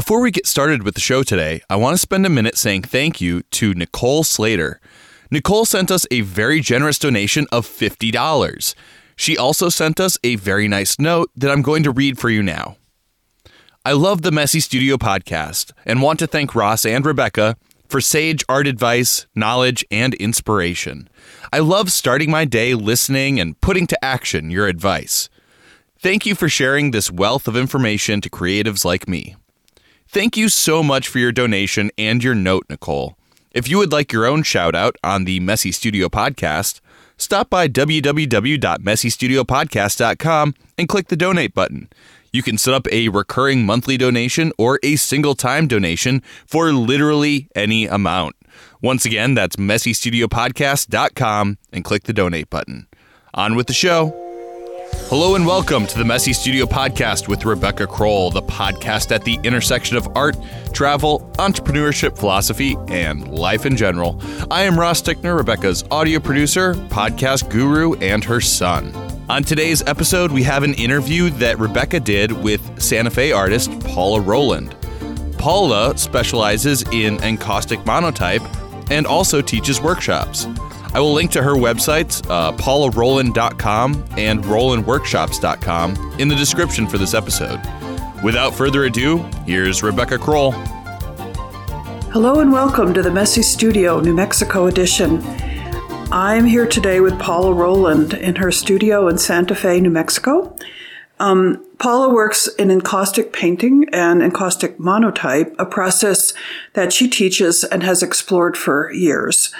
Before we get started with the show today, I want to spend a minute saying thank you to Nicole Slater. Nicole sent us a very generous donation of $50. She also sent us a very nice note that I'm going to read for you now. I love the Messy Studio podcast and want to thank Ross and Rebecca for sage art advice, knowledge, and inspiration. I love starting my day listening and putting to action your advice. Thank you for sharing this wealth of information to creatives like me. Thank you so much for your donation and your note, Nicole. If you would like your own shout out on the Messy Studio podcast, stop by www.messystudiopodcast.com and click the donate button. You can set up a recurring monthly donation or a single time donation for literally any amount. Once again, that's messystudiopodcast.com and click the donate button. On with the show. Hello and welcome to the Messy Studio Podcast with Rebecca Crowell, the podcast at the intersection of art, travel, entrepreneurship, philosophy, and life in general. I am Ross Tickner, Rebecca's audio producer, podcast guru, and her son. On today's episode, we have an interview that Rebecca did with Santa Fe artist Paula Roland. Paula specializes in encaustic monotype and also teaches workshops. I will link to her websites, uh, paularoland.com and rolandworkshops.com, in the description for this episode. Without further ado, here's Rebecca Crowell. Hello and welcome to the Messy Studio, New Mexico edition. I'm here today with Paula Roland in her studio in Santa Fe, New Mexico. Um, Paula works in encaustic painting and encaustic monotype, a process that she teaches and has explored for years.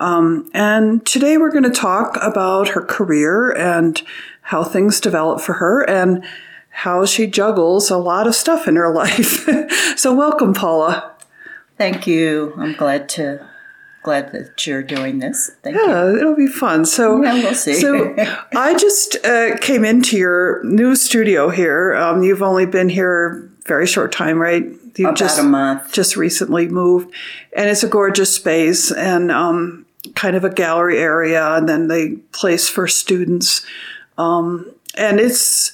Um, and today we're going to talk about her career and how things develop for her and how she juggles a lot of stuff in her life. so, welcome, Paula. Thank you. I'm glad to glad that you're doing this. Thank yeah, you. it'll be fun. So, yeah, we'll see. so I just uh, came into your new studio here. Um, you've only been here a very short time, right? You About just, a month. Just recently moved, and it's a gorgeous space and um, kind of a gallery area, and then the place for students. Um, and it's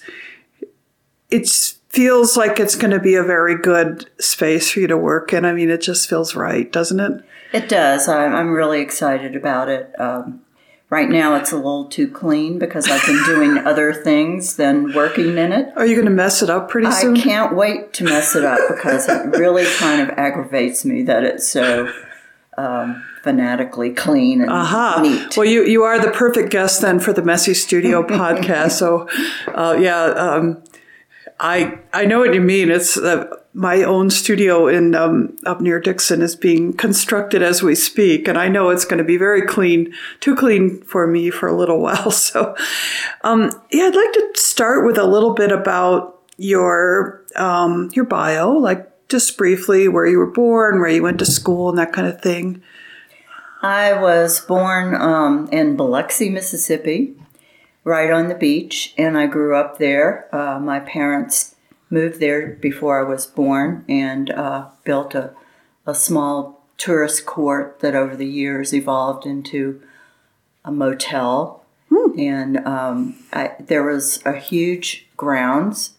it feels like it's going to be a very good space for you to work in. I mean, it just feels right, doesn't it? It does. I'm, I'm really excited about it. Um, right now, it's a little too clean because I've been doing other things than working in it. Are you going to mess it up pretty soon? I can't wait to mess it up because it really kind of aggravates me that it's so um, fanatically clean and Aha. neat. Well, you, you are the perfect guest then for the Messy Studio podcast. So, uh, yeah, um, I I know what you mean. It's uh, my own studio in um, up near Dixon is being constructed as we speak, and I know it's going to be very clean, too clean for me for a little while. So, um, yeah, I'd like to start with a little bit about your um, your bio, like just briefly where you were born, where you went to school, and that kind of thing. I was born um, in Biloxi, Mississippi, right on the beach, and I grew up there. Uh, my parents moved there before I was born and uh, built a, a small tourist court that over the years evolved into a motel. And um, I, there was a huge grounds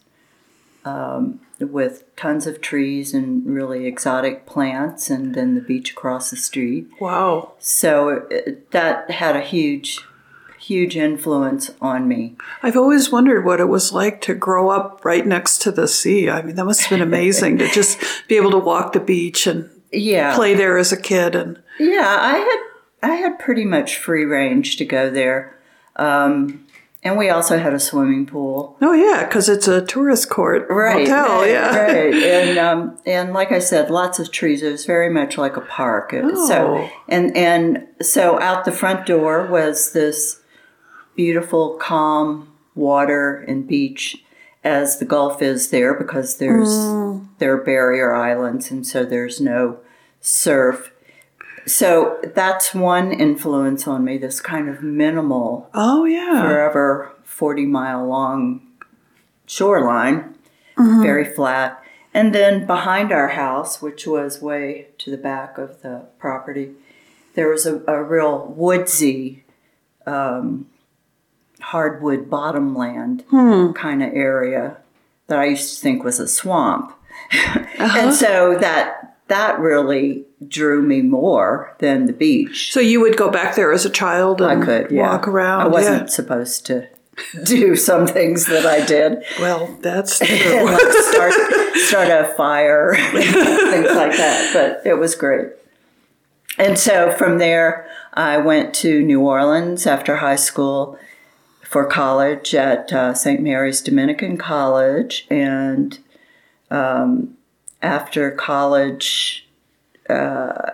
um, with tons of trees and really exotic plants, and then the beach across the street. Wow. So it, that had a huge, huge influence on me. I've always wondered what it was like to grow up right next to the sea. I mean, that must have been amazing to just be able to walk the beach and Yeah, play there as a kid. And yeah. I had I had pretty much free range to go there, um, and we also had a swimming pool. oh yeah, because it's a tourist court Right, hotel. right, yeah. right. And um, and like I said, lots of trees. It was very much like a park. Oh. So and and so out the front door was this beautiful, calm water and beach, as the Gulf is there because there's Mm. there are barrier islands, and so there's no surf. So that's one influence on me. This kind of minimal Oh yeah. forever 40 mile long shoreline, Mm-hmm. very flat. And then behind our house, which was way to the back of the property, there was a, a real woodsy, um, hardwood bottomland Hmm. kind of area that I used to think was a swamp. and so that that really drew me more than the beach. So you would go back there as a child and I could yeah. walk around. I wasn't yeah. supposed to do some things that I did. Well, that's true. like start start a fire, things like that. But it was great. And so from there, I went to New Orleans after high school for college at uh, St. Mary's Dominican College, and um, after college, uh,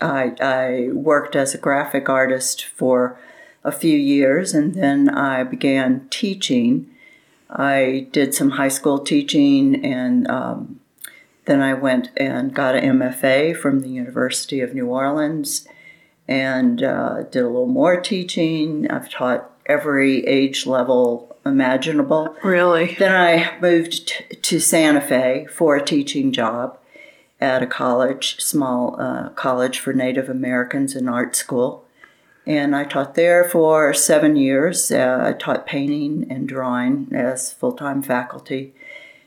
I, I worked as a graphic artist for a few years, and then I began teaching. I did some high school teaching, and um, then I went and got an MFA from the University of New Orleans, and uh, did a little more teaching. I've taught every age level imaginable. Really? Then I moved t- to Santa Fe for a teaching job at a college, small uh, college for Native Americans and art school. And I taught there for seven years. Uh, I taught painting and drawing as full time faculty.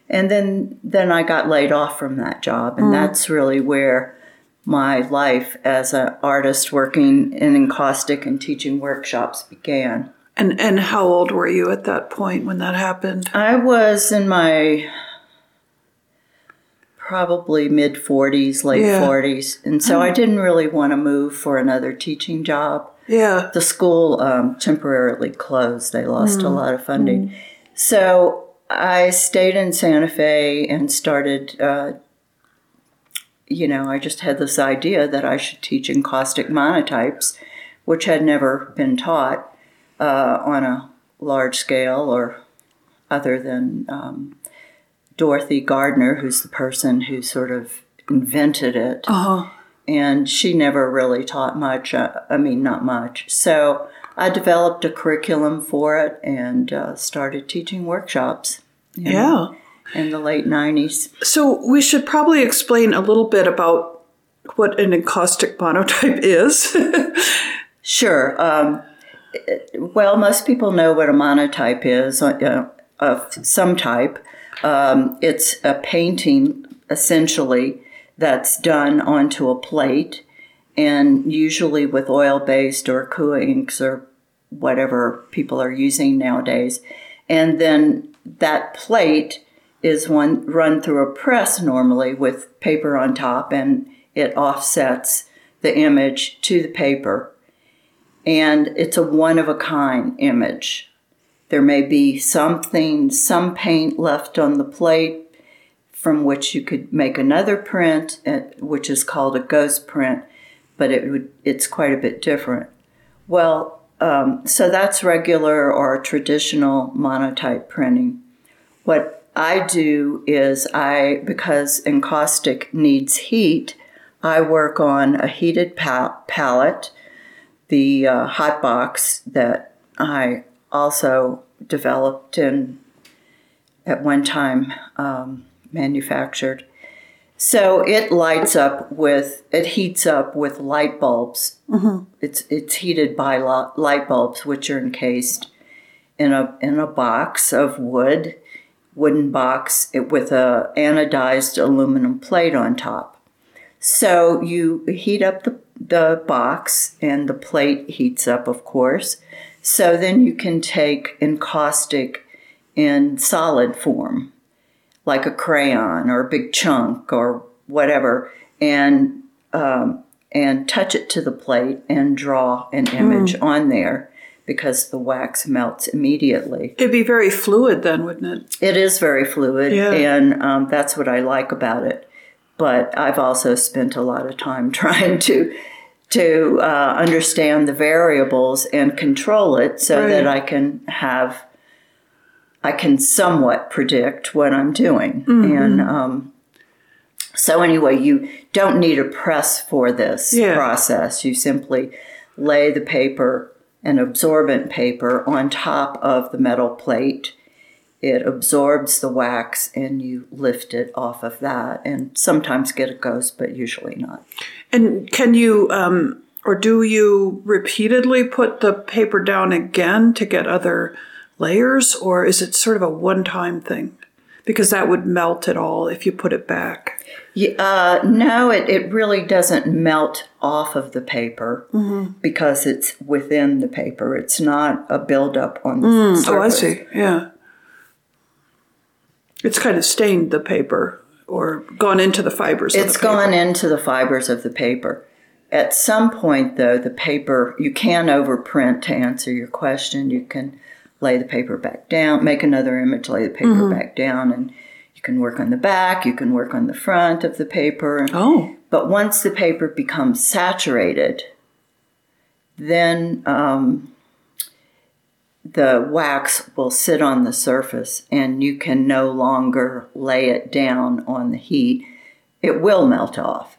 And then, then I got laid off from that job. And mm. that's really where my life as an artist working in encaustic and teaching workshops began. And and how old were you at that point when that happened? I was in my probably mid 40s, late yeah. 40s. And so I didn't really want to move for another teaching job. Yeah. The school um, temporarily closed, they lost mm. a lot of funding. Mm. So I stayed in Santa Fe and started. Uh, you know, I just had this idea that I should teach encaustic monotypes, which had never been taught uh, on a large scale or other than um, Dorothy Gardner, who's the person who sort of invented it. Uh-huh. And she never really taught much. Uh, I mean, not much. So I developed a curriculum for it and uh, started teaching workshops. yeah. Know, in the late 90s. So we should probably explain a little bit about what an encaustic monotype is. sure. Um, well, most people know what a monotype is uh, of some type. Um, it's a painting, essentially, that's done onto a plate, and usually with oil based or Akua inks or whatever people are using nowadays. And then that plate is one run through a press normally with paper on top, and it offsets the image to the paper and it's a one of a kind image. There may be something, some paint left on the plate from which you could make another print, uh, which is called a ghost print, but it would, it's quite a bit different. Well, um, so that's regular or traditional monotype printing. What I do is I, because encaustic needs heat, I work on a heated pa- palette the uh, hot box that I also developed and at one time um, manufactured. So it lights up with it heats up with light bulbs. Mm-hmm. It's it's heated by light bulbs, which are encased in a in a box of wood, wooden box with a anodized aluminum plate on top. So you heat up the the box and the plate heats up, of course. So then you can take encaustic in solid form, like a crayon or a big chunk or whatever, and um, and touch it to the plate and draw an image mm. on there because the wax melts immediately. It'd be very fluid then, wouldn't it? It is very fluid, yeah. and um, that's what I like about it but I've also spent a lot of time trying to to uh, understand the variables and control it so right. that I can have I can somewhat predict what I'm doing. Mm-hmm. And um, so anyway, you don't need a press for this yeah. process. You simply lay the paper, an absorbent paper, on top of the metal plate it absorbs the wax and you lift it off of that and sometimes get a ghost but usually not and can you um, or do you repeatedly put the paper down again to get other layers or is it sort of a one-time thing because that would melt it all if you put it back. Yeah, uh, no, it, it really doesn't melt off of the paper because it's within the paper. It's not a buildup on the surface. Oh, I see. Yeah. It's kind of stained the paper or gone into the fibers. It's of the gone into the fibers of the paper. At some point, though, the paper, you can overprint to answer your question. You can lay the paper back down, make another image, lay the paper Mm-hmm. back down, and you can work on the back, you can work on the front of the paper. Oh, But once the paper becomes saturated, then um, the wax will sit on the surface and you can no longer lay it down on the heat. It will melt off,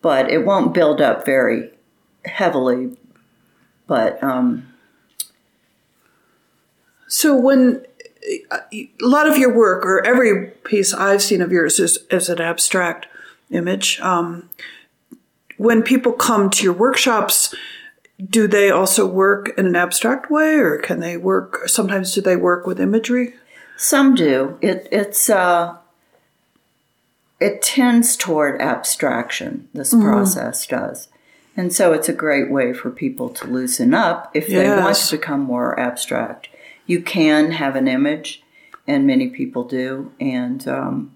but it won't build up very heavily. But um, so when a lot of your work, or every piece I've seen of yours, is, is an abstract image. Um, when people come to your workshops, do they also work in an abstract way, or can they work? Sometimes do they work with imagery? Some do. It it's uh, it tends toward abstraction. This process does, and so it's a great way for people to loosen up if they want to become more abstract. You can have an image, and many people do, and um,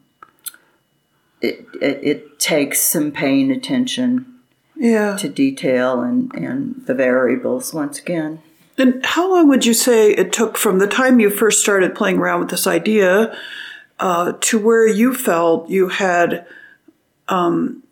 it, it it takes some paying attention Yeah. to detail and and the variables once again. And how long would you say it took from the time you first started playing around with this idea uh, to where you felt you had um,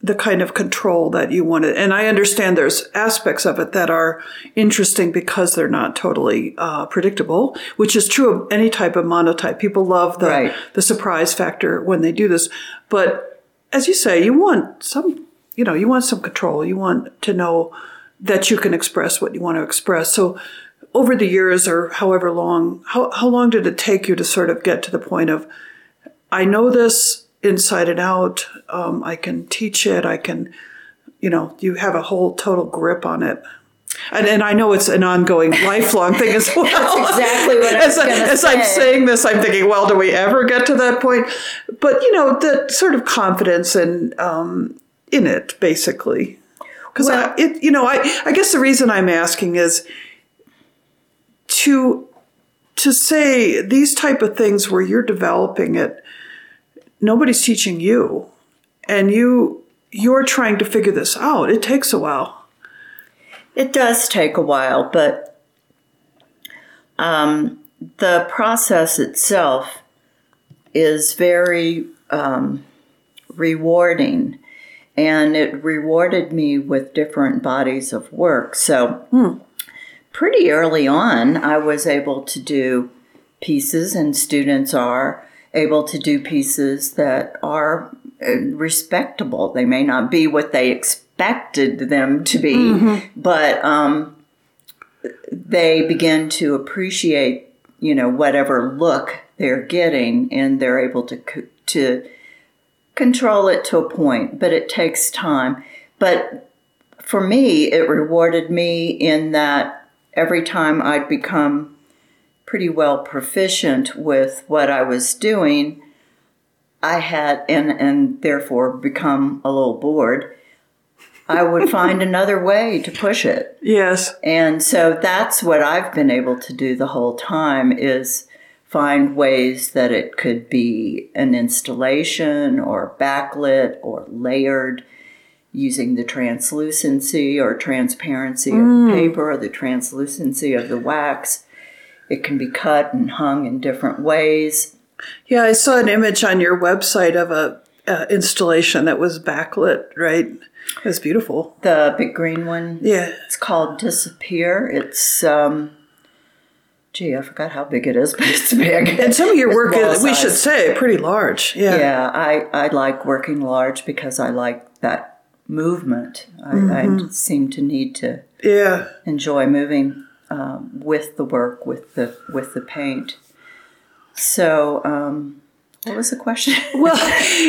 the kind of control that you wanted? And I understand there's aspects of it that are interesting because they're not totally uh, predictable, which is true of any type of monotype. People love the Right. the surprise factor when they do this, but as you say, you want some, you know, you want some control. You want to know that you can express what you want to express. So over the years or however long, how, how long did it take you to sort of get to the point of, I know this inside and out. Um, I can teach it. I can, you know, you have a whole total grip on it. And, and I know it's an ongoing, lifelong thing as well. That's exactly what I as, I, as I'm saying this, I'm thinking, well, do we ever get to that point? But you know, the sort of confidence and um, in it, basically. Because Well- it, you know, I, I guess the reason I'm asking is to to say these type of things where you're developing it, nobody's teaching you, and you you're trying to figure this out. It takes a while. It does take a while, but um, the process itself is very um, rewarding. And it rewarded me with different bodies of work. So, pretty early on, I was able to do pieces, and students are able to do pieces that are uh, respectable. They may not be what they expected them to be, but um, they begin to appreciate, you know, whatever look they're getting, and they're able to to control it to a point. But it takes time. But for me, it rewarded me in that every time I'd become pretty well proficient with what I was doing, I had, and, and therefore become a little bored, I would find another way to push it. Yes. And so that's what I've been able to do the whole time is find ways that it could be an installation or backlit or layered using the translucency or transparency of the paper or the translucency of the wax. It can be cut and hung in different ways. Yeah, I saw an image on your website of a uh, installation that was backlit. Right, it was beautiful. The big green one, Yeah, it's called Disappear. It's um gee, I forgot how big it is, but it's big. and some of your work is, we should say, pretty large. Yeah, Yeah, I, I like working large because I like that movement. I, I seem to need to yeah. enjoy moving um, with the work, with the with the paint. So, um, what was the question? Well,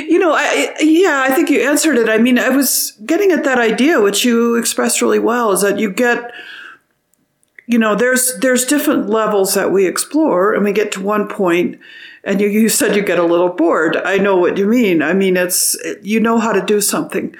you know, I, yeah, I think you answered it. I mean, I was getting at that idea, which you expressed really well, is that you get, you know, there's there's different levels that we explore, and we get to one point, and you, you said you get a little bored. I know what you mean. I mean, it's, you know how to do something.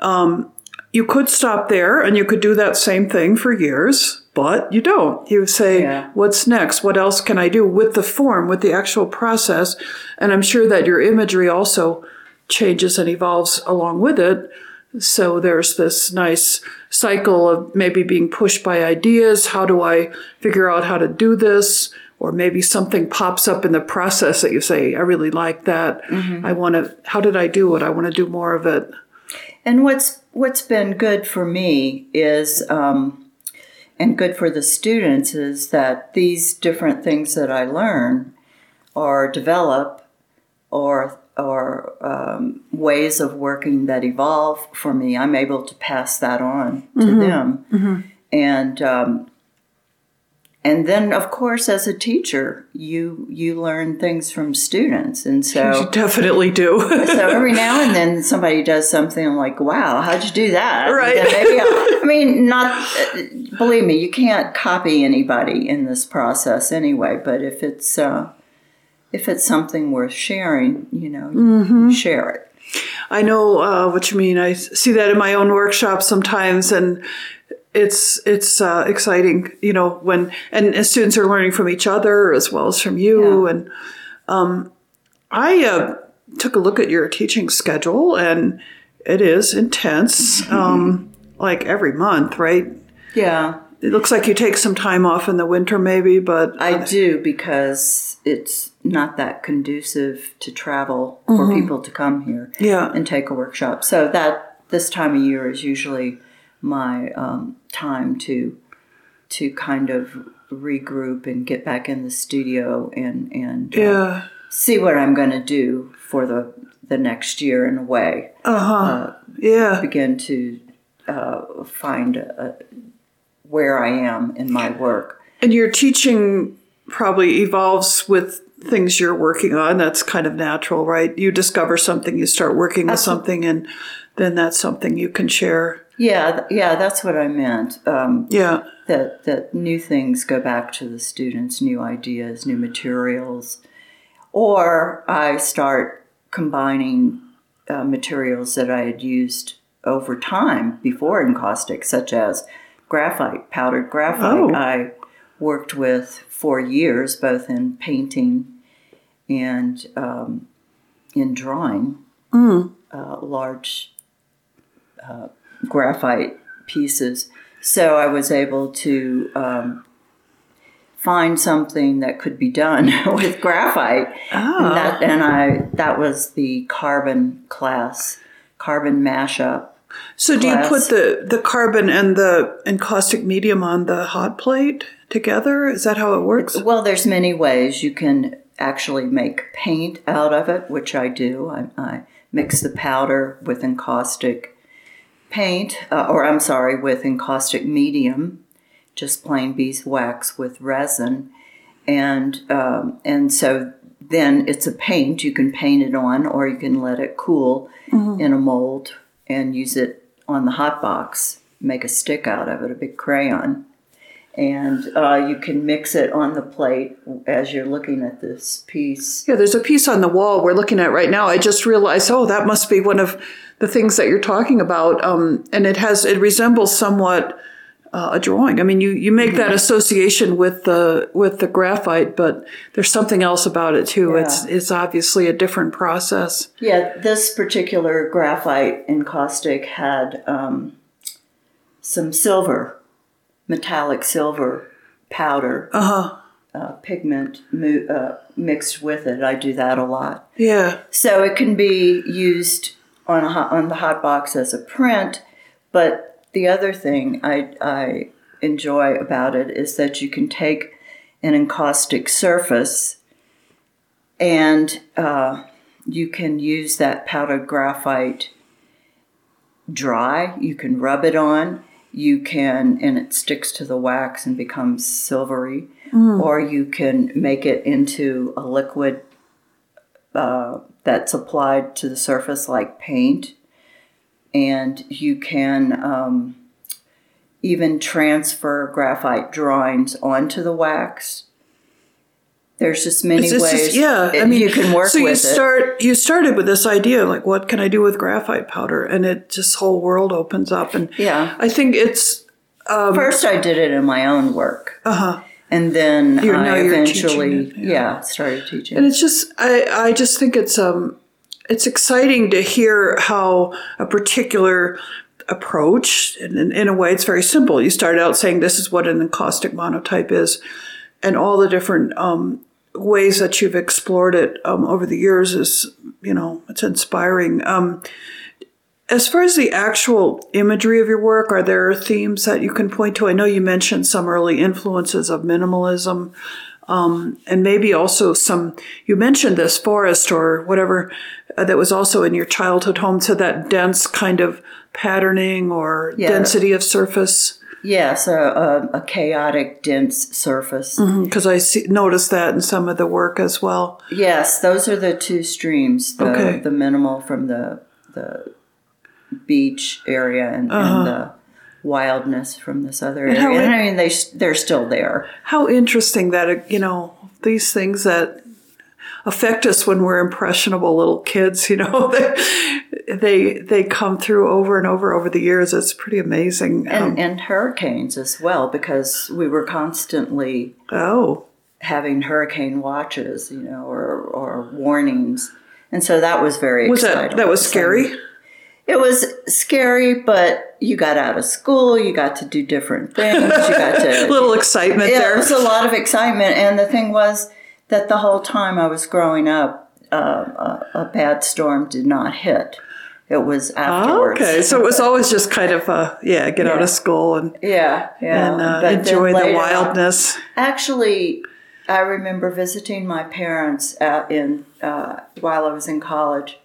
Um, you could stop there and you could do that same thing for years, but you don't. You say, Yeah. what's next? What else can I do with the form, with the actual process? And I'm sure that your imagery also changes and evolves along with it. So there's this nice cycle of maybe being pushed by ideas. How do I figure out how to do this? Or maybe something pops up in the process that you say, I really like that. I want to, how did I do it? I want to do more of it. And what's what's been good for me is, um, and good for the students is that these different things that I learn or develop, or or um, ways of working that evolve for me, I'm able to pass that on to them, and um, and then of course as a teacher, you you learn things from students, and so You definitely do. so every now and then somebody does something I'm like, wow, how'd you do that? Right. maybe I'll, I mean, not, believe me, you can't copy anybody in this process anyway, but if it's, uh, if it's something worth sharing, you know, Mm-hmm. you share it. I know uh, what you mean. I see that in my own workshops sometimes, and it's it's uh, exciting, you know, when and, and students are learning from each other as well as from you. Yeah. And um, I uh, took a look at your teaching schedule, and it is intense, um, like every month, right? Yeah, It looks like you take some time off in the winter, maybe, but I do because it's not that conducive to travel for people to come here. yeah, and take a workshop. So that this time of year is usually my um, time to to kind of regroup and get back in the studio and and uh, yeah, see what I'm going to do for the the next year in a way. uh huh, yeah. Begin to uh, find uh where I am in my work. And your teaching probably evolves with things you're working on. That's kind of natural, right? You discover something, you start working with something, and then that's something you can share. Yeah, th- yeah, that's what I meant. Um, Yeah, that that new things go back to the students, new ideas, new materials, or I start combining uh, materials that I had used over time before encaustic, such as graphite, powdered graphite. Oh. I worked with for years, both in painting and um, in drawing uh, large uh, graphite pieces. So I was able to um, find something that could be done with graphite, and, that, and I that was the carbon class, carbon mashup. So do you put the, the carbon and the encaustic medium on the hot plate together? Is that how it works? Well, there's many ways you can actually make paint out of it, which I do. I, I mix the powder with encaustic paint, uh, or I'm sorry, with encaustic medium, just plain beeswax with resin, and um, and so then it's a paint. You can paint it on, or you can let it cool in a mold and use it on the hot box. Make a stick out of it, a big crayon and uh, you can mix it on the plate as you're looking at this piece. Yeah, there's a piece on the wall we're looking at right now. I just realized, oh, that must be one of the things that you're talking about. Um, and it has, it resembles somewhat uh, a drawing. I mean, you, you make that association with the with the graphite, but there's something else about it too. It's it's obviously a different process. Yeah, this particular graphite encaustic had um, some silver, metallic silver powder Uh huh. uh, pigment mo- uh, mixed with it. I do that a lot. Yeah. So it can be used on a hot, on the hot box as a print, but the other thing I, I enjoy about it is that you can take an encaustic surface and uh, you can use that powdered graphite dry. You can rub it on. You can, and it sticks to the wax and becomes silvery. Or you can make it into a liquid uh, that's applied to the surface like paint. And you can um, even transfer graphite drawings onto the wax there's just many It's- it's ways. just- yeah, I mean, you can work so you with it. start you started with this idea like what can I do with graphite powder, and it just whole world opens up, and Yeah. I think it's First, I did it in my own work, uh huh. and then You're- I eventually, it, yeah. started teaching. And it's just I I just think it's um it's exciting to hear how a particular approach and in, in a way it's very simple. You start out saying this is what an encaustic monotype is, and all the different um, ways that you've explored it um, over the years is you know it's inspiring. Um, as far as the actual imagery of your work, are there themes that you can point to? I know you mentioned some early influences of minimalism, um, and maybe also some. You mentioned this forest or whatever uh, that was also in your childhood home, so that dense kind of patterning or density of surface. Yes, a, a, a chaotic, dense surface. Because I see, noticed that in some of the work as well. Yes, those are the two streams. The, Okay. the minimal from the the beach area and, and the wildness from this other area. Uh-huh. how And I mean, they they're still there. How interesting that uh, you know these things that affect us when we're impressionable little kids. You know, they they they come through over and over over the years. It's pretty amazing. And, Um, and hurricanes as well, because we were constantly oh, having hurricane watches, you know, or, or warnings. And so that was very was exciting. that that was So scary? It was scary, but you got out of school, you got to do different things, you got to little excitement yeah, there. it was a lot of excitement. And the thing was that the whole time I was growing up, uh, a, a bad storm did not hit. It was Oh, afterwards. okay, so it was always just kind of uh, yeah, get out of school and Yeah, yeah. and uh, enjoy the later wildness. Actually, I remember visiting my parents out in uh, while I was in college,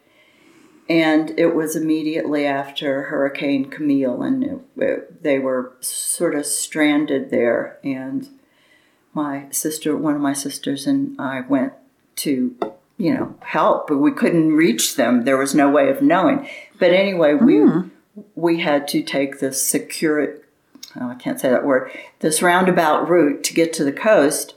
and it was immediately after Hurricane Camille, and it, it- they were sort of stranded there. And my sister, one of my sisters, and I went to, you know, help, but we couldn't reach them. There was no way of knowing. But anyway, we hmm. we had to take this secure. Oh, I can't say that word. This roundabout route to get to the coast.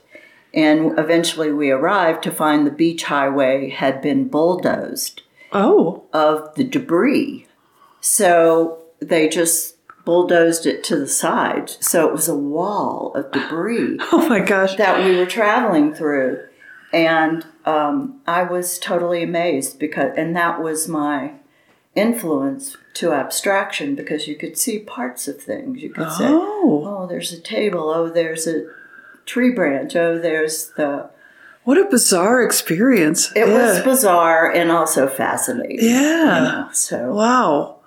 And eventually we arrived to find the beach highway had been bulldozed Oh, of the debris. So they just bulldozed it to the side. So it was a wall of debris oh my gosh! that we were traveling through. And um, I was totally amazed because, and that was my influence to abstraction because you could see parts of things. You could say, Oh, oh, there's a table. Oh, there's a tree branch. Oh, there's the. what a bizarre experience! It yeah. was bizarre and also fascinating. you yeah. know, So, Wow.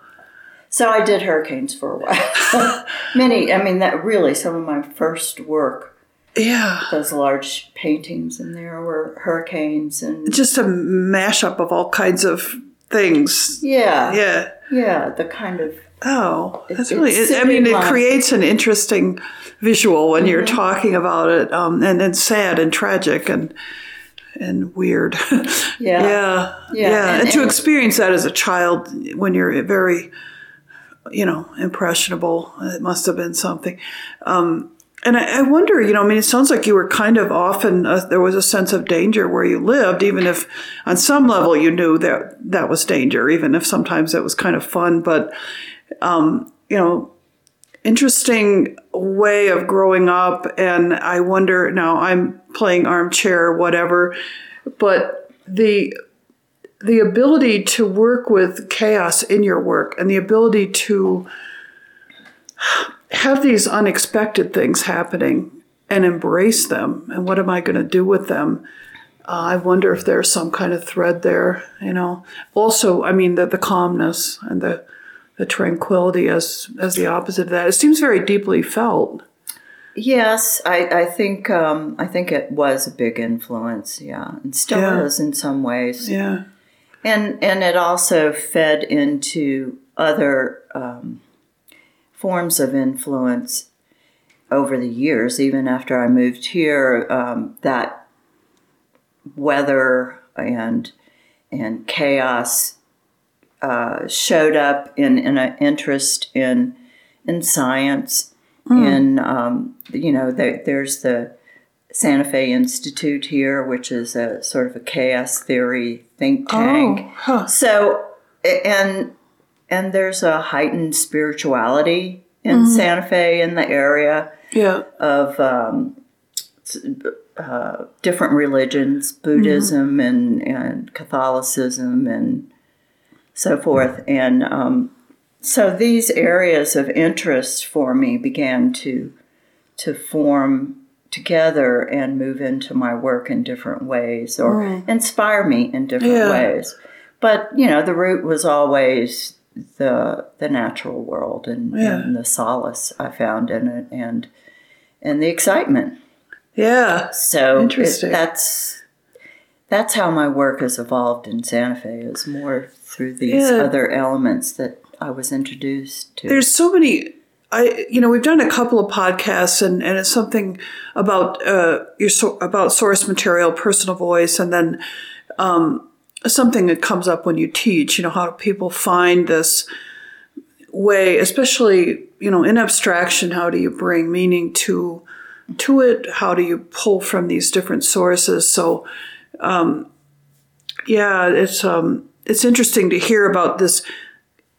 So I did hurricanes for a while. Many, I mean, that really some of my first work, Yeah. those large paintings in there were hurricanes and Just a mashup of all kinds of things. yeah, Yeah. yeah, the kind of Oh, that's It- really. I mean, it creates an interesting visual when you're Mm-hmm. talking about it, um, and it's sad and tragic and and weird. Yeah. yeah, Yeah, And, and- to and- experience that as a child when you're very, you know, impressionable, it must have been something. Um, and I, I wonder, you know, I mean, it sounds like you were kind of often uh, there was a sense of danger where you lived, even if on some level you knew that that was danger, even if sometimes it was kind of fun. But um, you know, interesting way of growing up. And I wonder now I'm playing armchair, whatever, but the the ability to work with chaos in your work and the ability to have these unexpected things happening and embrace them and what am I going to do with them? Uh, I wonder if there's some kind of thread there, you know. Also, I mean, the, the calmness and the the tranquility as as the opposite of that. It seems very deeply felt. Yes, I, I think um, I think it was a big influence. Yeah, and still Yeah. is in some ways. Yeah. And and it also fed into other um, forms of influence over the years. Even after I moved here, um, that weather and and chaos uh, showed up in in an interest in in science. In um, you know, there, there's the Santa Fe Institute here, which is a sort of a chaos theory think tank. Oh, huh. So, and and there's a heightened spirituality in Mm-hmm. Santa Fe in the area Yeah. of um, uh, different religions, Buddhism and, and Catholicism and so forth. And um, so these areas of interest for me began to to form together and move into my work in different ways or inspire me in different Yeah. ways. But you know, the root was always the the natural world and, Yeah. and the solace I found in it and and the excitement. Yeah. So it- Interesting. that's that's how my work has evolved in Santa Fe is more through these Yeah. other elements that I was introduced to. There's so many. I you know we've done a couple of podcasts and, and it's something about uh your so, about source material, personal voice, and then um, something that comes up when you teach. You know how do people find this way, especially you know in abstraction? How do you bring meaning to to it? How do you pull from these different sources? So um, yeah, it's um, it's interesting to hear about this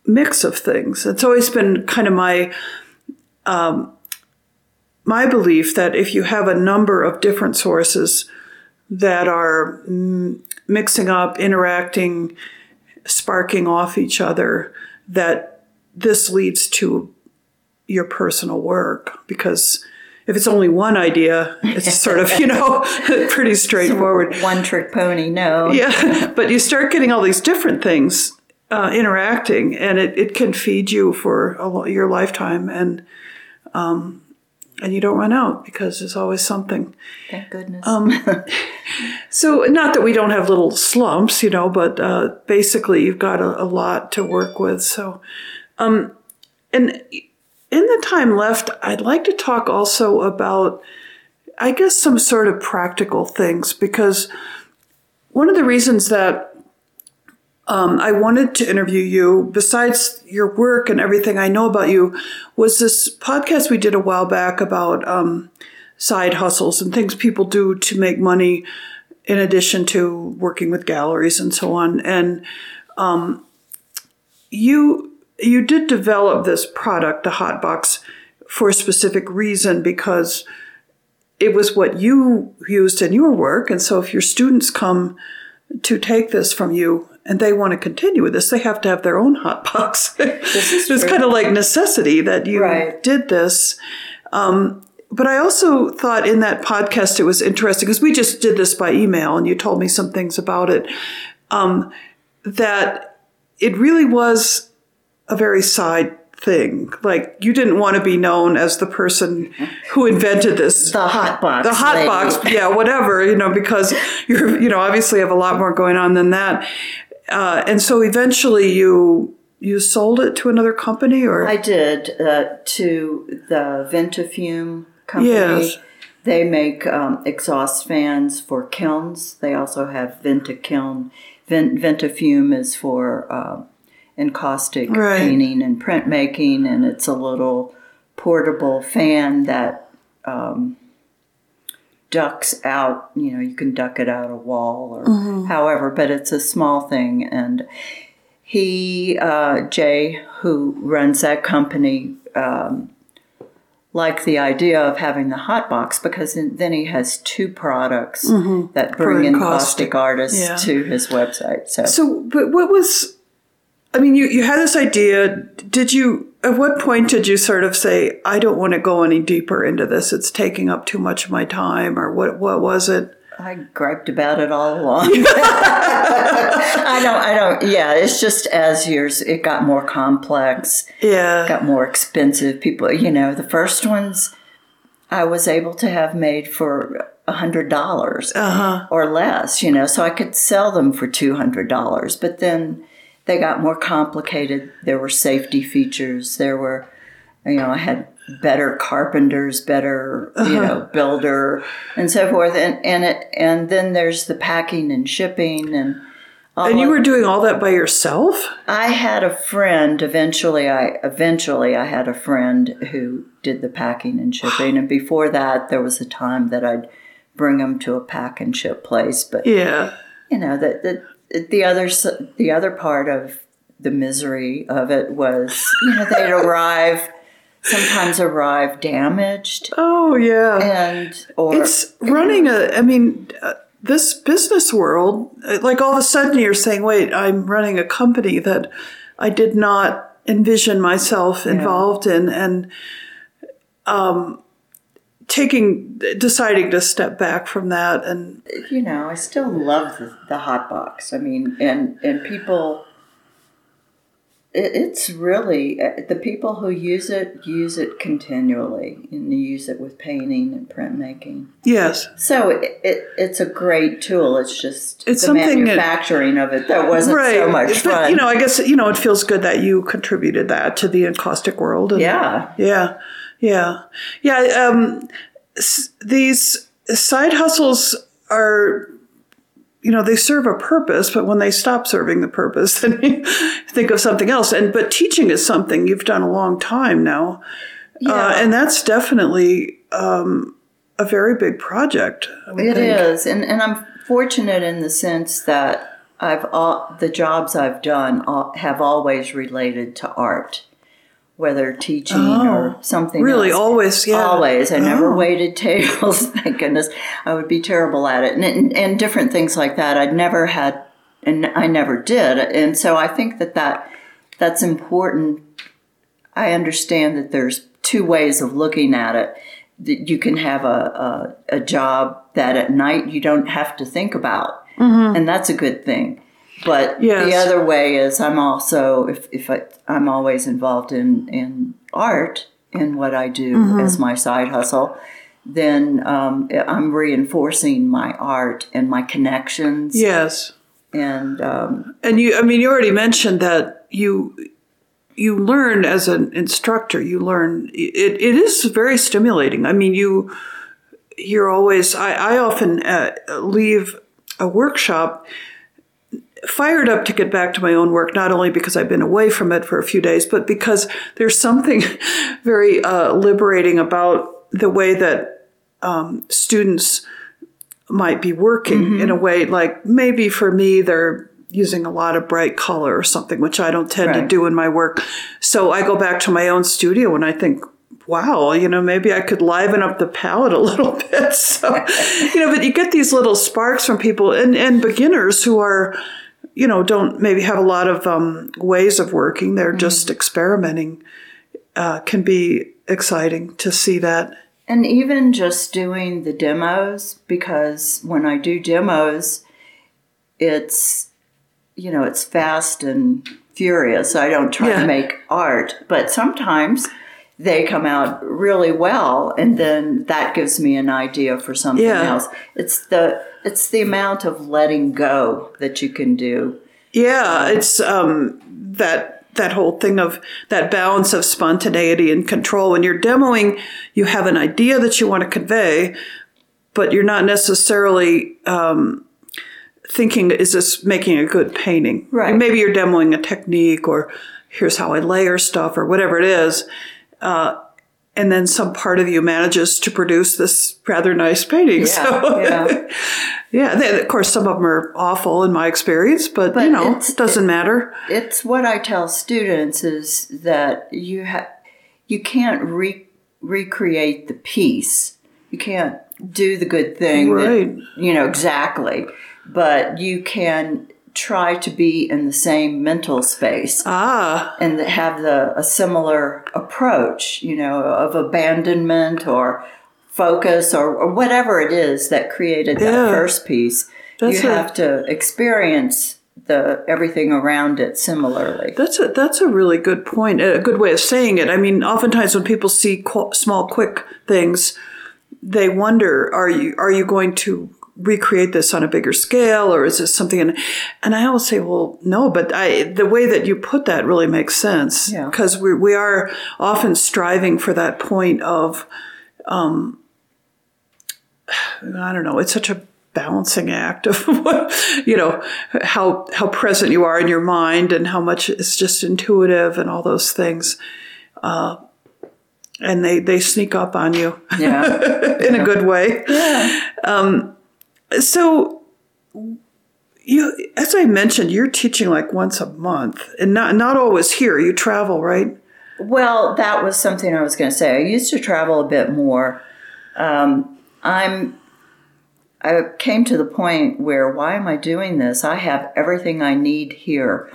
mix of things. It's always been kind of my um, my belief that if you have a number of different sources that are mm, mixing up, interacting, sparking off each other, that this leads to your personal work because if it's only one idea, it's sort of, you know, pretty straightforward. One trick pony, no. Yeah, but you start getting all these different things uh, interacting, and it, it can feed you for a, your lifetime, and um, and you don't run out because there's always something. Thank goodness. Um, So, not that we don't have little slumps, you know, but uh, basically you've got a, a lot to work with. So, um, and in the time left, I'd like to talk also about, I guess, some sort of practical things because one of the reasons that um, I wanted to interview you, besides your work and everything I know about you, was this podcast we did a while back about um, side hustles and things people do to make money in addition to working with galleries and so on. And um, you you did develop this product, the hot box, for a specific reason because it was what you used in your work. And so if your students come to take this from you and they want to continue with this, they have to have their own hot box. it's kind of like necessity that you Right. did this. Um, but I also thought in that podcast it was interesting because we just did this by email and you told me some things about it. Um, that it really was a very side thing. Like you didn't want to be known as the person who invented this the hot box. the hot lady. box, yeah, whatever, you know, because you're, you know, obviously have a lot more going on than that. Uh, and so eventually you, you sold it to another company or? I did uh, to the Ventafume company. Yes. They make um, exhaust fans for kilns. They also have Ventakiln. Vent, Ventafume is for uh, encaustic Right. painting and printmaking, and it's a little portable fan that um, ducks out. You know, you can duck it out a wall or however, but it's a small thing. And he, uh, Jay, who runs that company, um, liked the idea of having the hot box because then he has two products that bring in encaustic artists Yeah. to his website. So, So, but what was, I mean, you, you had this idea. Did you, at what point did you sort of say, I don't want to go any deeper into this? It's taking up too much of my time or what, what was it? I griped about it all along. I don't, I don't, yeah, it's just as years, it got more complex, Yeah. got more expensive. People, you know, the first ones I was able to have made for a hundred dollars Uh-huh. or less, you know, so I could sell them for two hundred dollars. But then they got more complicated. There were safety features. There were, you know, I had better carpenters, better, you uh-huh. know, builder, and so forth. And and it and then there's the packing and shipping and. all And you were doing all that by yourself? I had a friend. Eventually, I eventually I had a friend who did the packing and shipping. And before that, there was a time that I'd bring them to a pack and ship place. But Yeah. you know that the the other the other part of the misery of it was you know they'd arrive sometimes arrive damaged Oh, yeah. and or It's running a, I mean, uh, this business world, uh, like all of a sudden you're saying, wait, I'm running a company that I did not envision myself involved in. And, um, taking, deciding to step back from that and you know I still love the, the hot box. I mean and and people. It, it's really uh, the people who use it use it continually and you use it with painting and printmaking. yes, So it, it, it's a great tool. It's just It's the something that- manufacturing of it that wasn't right. so much But, fun. you know, I guess, you know, it feels good that you contributed that to the encaustic world. And, yeah, Yeah, yeah, yeah. Um, s- these side hustles are, you know, they serve a purpose, but when they stop serving the purpose, then you think of something else. And but teaching is something you've done a long time now, uh, Yeah. and that's definitely um, a very big project. It think. is, and and I'm fortunate in the sense that I've all the jobs I've done all, have always related to art, whether teaching or oh, something. Oh, Really, else. always, yeah, Always. I never Oh. waited tables. Thank goodness. I would be terrible at it. And, and, and different things like that. I'd never had, and I never did. And so I think that, that that's important. I understand that there's two ways of looking at it. That you can have a, a, a job that at night you don't have to think about. Mm-hmm. And that's a good thing. But Yes. the other way is I'm also if, if I, I'm always involved in, in art in what I do Mm-hmm. as my side hustle, then um, I'm reinforcing my art and my connections. Yes, And um, and you. I mean, you already mentioned that you. You learn as an instructor. You learn it. It is very stimulating. I mean, you you're always I, I often uh, leave a workshop fired up to get back to my own work not only because i've been away from it for a few days but because there's something very uh, liberating about the way that um, students might be working in a way like maybe for me they're using a lot of bright color or something which i don't tend to do in my work. So i go back to my own studio and i think wow you know maybe i could liven up the palette a little bit. So you know but you get these little sparks from people and, and beginners who are you know don't maybe have a lot of um, ways of working they're just experimenting uh, can be exciting to see that And even just doing the demos, because when I do demos, it's, you know, it's fast and furious. I don't try Yeah. to make art, but sometimes they come out really well and then that gives me an idea for something Yeah. else. It's the it's the amount of letting go that you can do. Yeah, it's um, that that whole thing of that balance of spontaneity and control. When you're demoing, you have an idea that you want to convey, but you're not necessarily um, thinking, "Is this making a good painting?" Right. Maybe you're demoing a technique, or here's how I layer stuff, or whatever it is. Uh, and then some part of you manages to produce this rather nice painting. so, yeah. yeah, they, of course, some of them are awful in my experience, but, But you know, it doesn't matter. it's what I tell students is that you have you can't re- recreate the piece. You can't do the good thing, that- Right. you know exactly, but you can try to be in the same mental space Ah, and have the a similar approach, you know, of abandonment or focus or, or whatever it is that created that Yeah. first piece. That's you a- have to experience the everything around it similarly. that's a that's a really good point. A good way of saying it. I mean, oftentimes when people see qu- small, quick things, they wonder: Are you are you going to recreate this on a bigger scale, or is this something? And and I always say, well, no. But I the way that you put that really makes sense Yeah. because we we are often striving for that point of, um, I don't know. It's such a balancing act of you know how how present you are in your mind and how much it's just intuitive and all those things uh, and they they sneak up on you Yeah. in a good way. Um, so you, as I mentioned, you're teaching like once a month, and not not always here. You travel, right? Well, that was something I was going to say. I used to travel a bit more. Um, I'm. I came to the point where why am I doing this? I have everything I need here,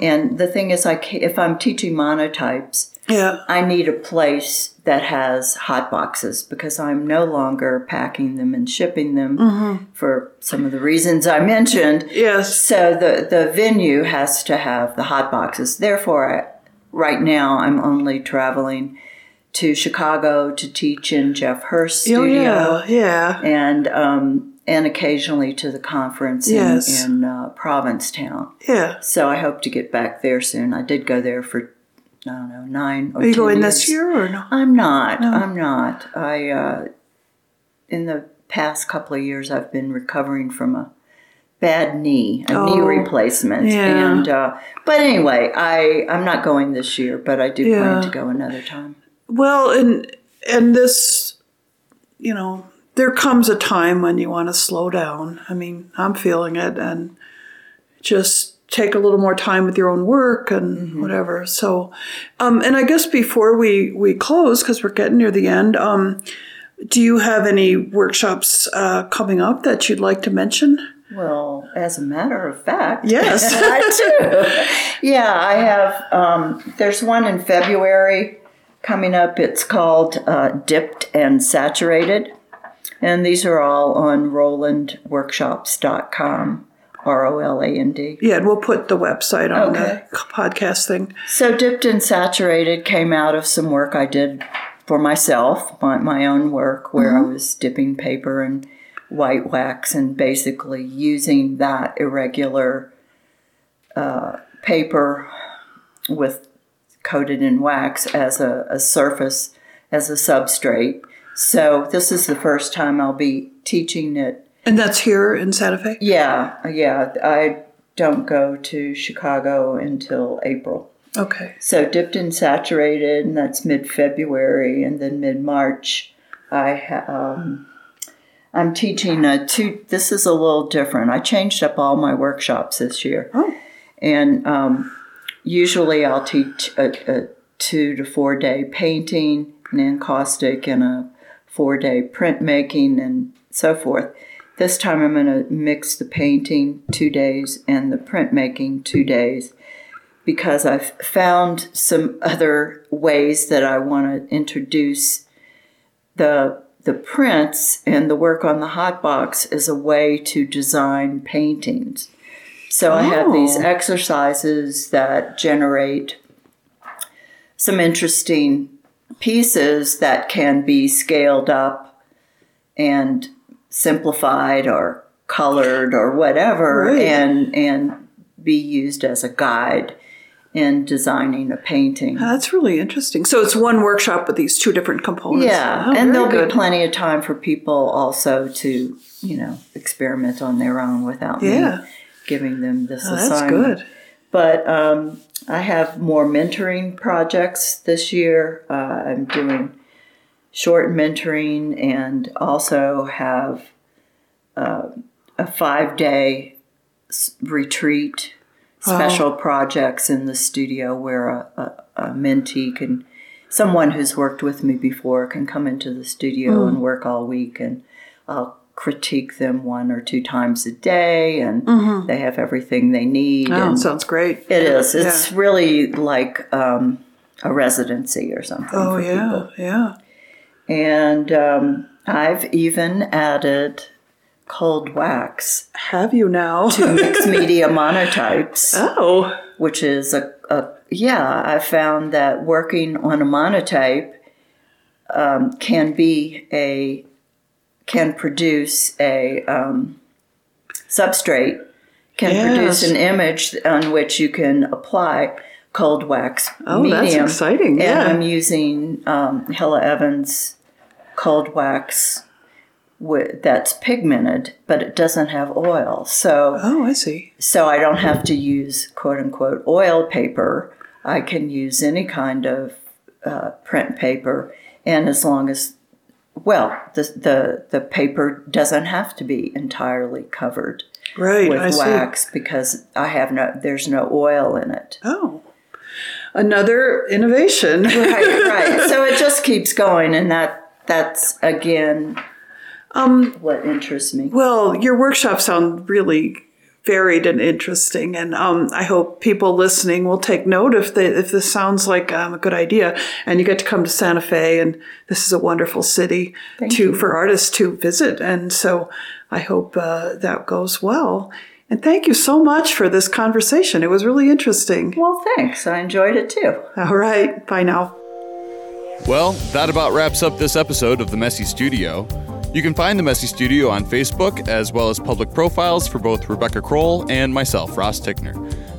and the thing is, I if I'm teaching monotypes, Yeah. I need a place that has hot boxes because I'm no longer packing them and shipping them for some of the reasons I mentioned. Yes. So the the venue has to have the hot boxes. Therefore, I, right now I'm only traveling to Chicago to teach in Jeff Hirst's Oh studio, yeah. Yeah. and um, and occasionally to the conference Yes. in, in uh, Provincetown. Yeah. So I hope to get back there soon. I did go there for I don't know nine or Are you 10 going years. this year or no? I'm not. I'm not. I uh, in the past couple of years I've been recovering from a bad knee, a knee Oh, replacement, yeah. and uh, but anyway, I I'm not going this year, but I do Yeah. plan to go another time. Well, and and this, you know, there comes a time when you want to slow down. I mean, I'm feeling it, and just take a little more time with your own work and whatever. So, um, and I guess before we we close, because we're getting near the end, um, do you have any workshops uh, coming up that you'd like to mention? Well, as a matter of fact, Yes. I do. Yeah, I have. Um, there's one in February coming up. It's called uh, Dipped and Saturated. And these are all on RolandWorkshops.com, R O L A N D. Yeah, and we'll put the website on Okay. the podcast thing. So, Dipped and Saturated came out of some work I did for myself, my, my own work, where I was dipping paper and white wax and basically using that irregular uh, paper with coated in wax as a, a surface, as a substrate. So, this is the first time I'll be teaching it And that's here in Santa Fe. yeah, yeah. I don't go to Chicago until April. Okay. So dipped and saturated, and that's mid February, and then mid March, I ha- um, I'm teaching a two. This is a little different. I changed up all my workshops this year, Oh. and um, usually I'll teach a, a two to four day painting and encaustic, and a four day printmaking, and so forth. This time I'm going to mix the painting two days and the printmaking two days because I've found some other ways that I want to introduce the the prints and the work on the hot box as a way to design paintings. So I have these Oh. exercises that generate some interesting pieces that can be scaled up and simplified or colored or whatever Right. and and be used as a guide in designing a painting. That's really interesting. So it's one workshop with these two different components. Yeah, Oh, and there'll good. be plenty of time for people also to, you know, experiment on their own without Yeah. me giving them this Oh, that's assignment. good. But um, I have more mentoring projects this year. Uh, I'm doing short mentoring and also have uh, a five day retreat, special projects in the studio where a, a, a mentee can, someone who's worked with me before, can come into the studio and work all week and I'll critique them one or two times a day and they have everything they need. Oh, sounds great. it is. It's Yeah. really like um, a residency or something. Oh for yeah, people. yeah. And um, I've even added cold wax Have you now? to mixed media monotypes, oh, which is a, a yeah. I found that working on a monotype um, can be a can produce a um, substrate can produce an image on which you can apply cold wax oh, medium. that's exciting. And Yeah. I'm using um, Hilla Evans cold wax with, that's pigmented, but it doesn't have oil. So oh, I see. so I don't have to use quote unquote oil paper. I can use any kind of uh, print paper, and as long as well, the, the the paper doesn't have to be entirely covered Right. with I see. wax because I have no there's no oil in it. Oh. Another innovation. right, right. So it just keeps going, and that that's again Um, what interests me. Well, your workshops sound really varied and interesting, and um, I hope people listening will take note if they, if this sounds like um, a good idea, and you get to come to Santa Fe, and this is a wonderful city to for artists to visit, and so I hope uh, that goes well. And thank you so much for this conversation. It was really interesting. Well, thanks. I enjoyed it too. All right, bye now. Well, that about wraps up this episode of The Messy Studio. You can find The Messy Studio on Facebook, as well as public profiles for both Rebecca Crowell and myself, Ross Tickner.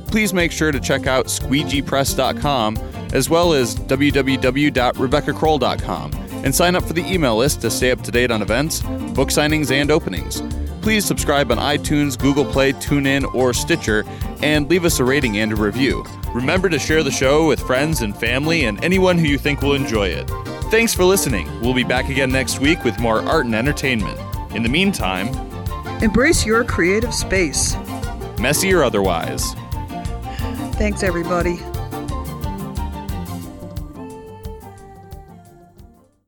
Please make sure to check out squeegeepress.com as well as www.rebeccacrowell.com and sign up for the email list to stay up to date on events, book signings, and openings. Please subscribe on iTunes, Google Play, TuneIn, or Stitcher, and leave us a rating and a review. Remember to share the show with friends and family and anyone who you think will enjoy it. Thanks for listening. We'll be back again next week with more art and entertainment. In the meantime, Embrace your creative space. messy or otherwise. Thanks, everybody.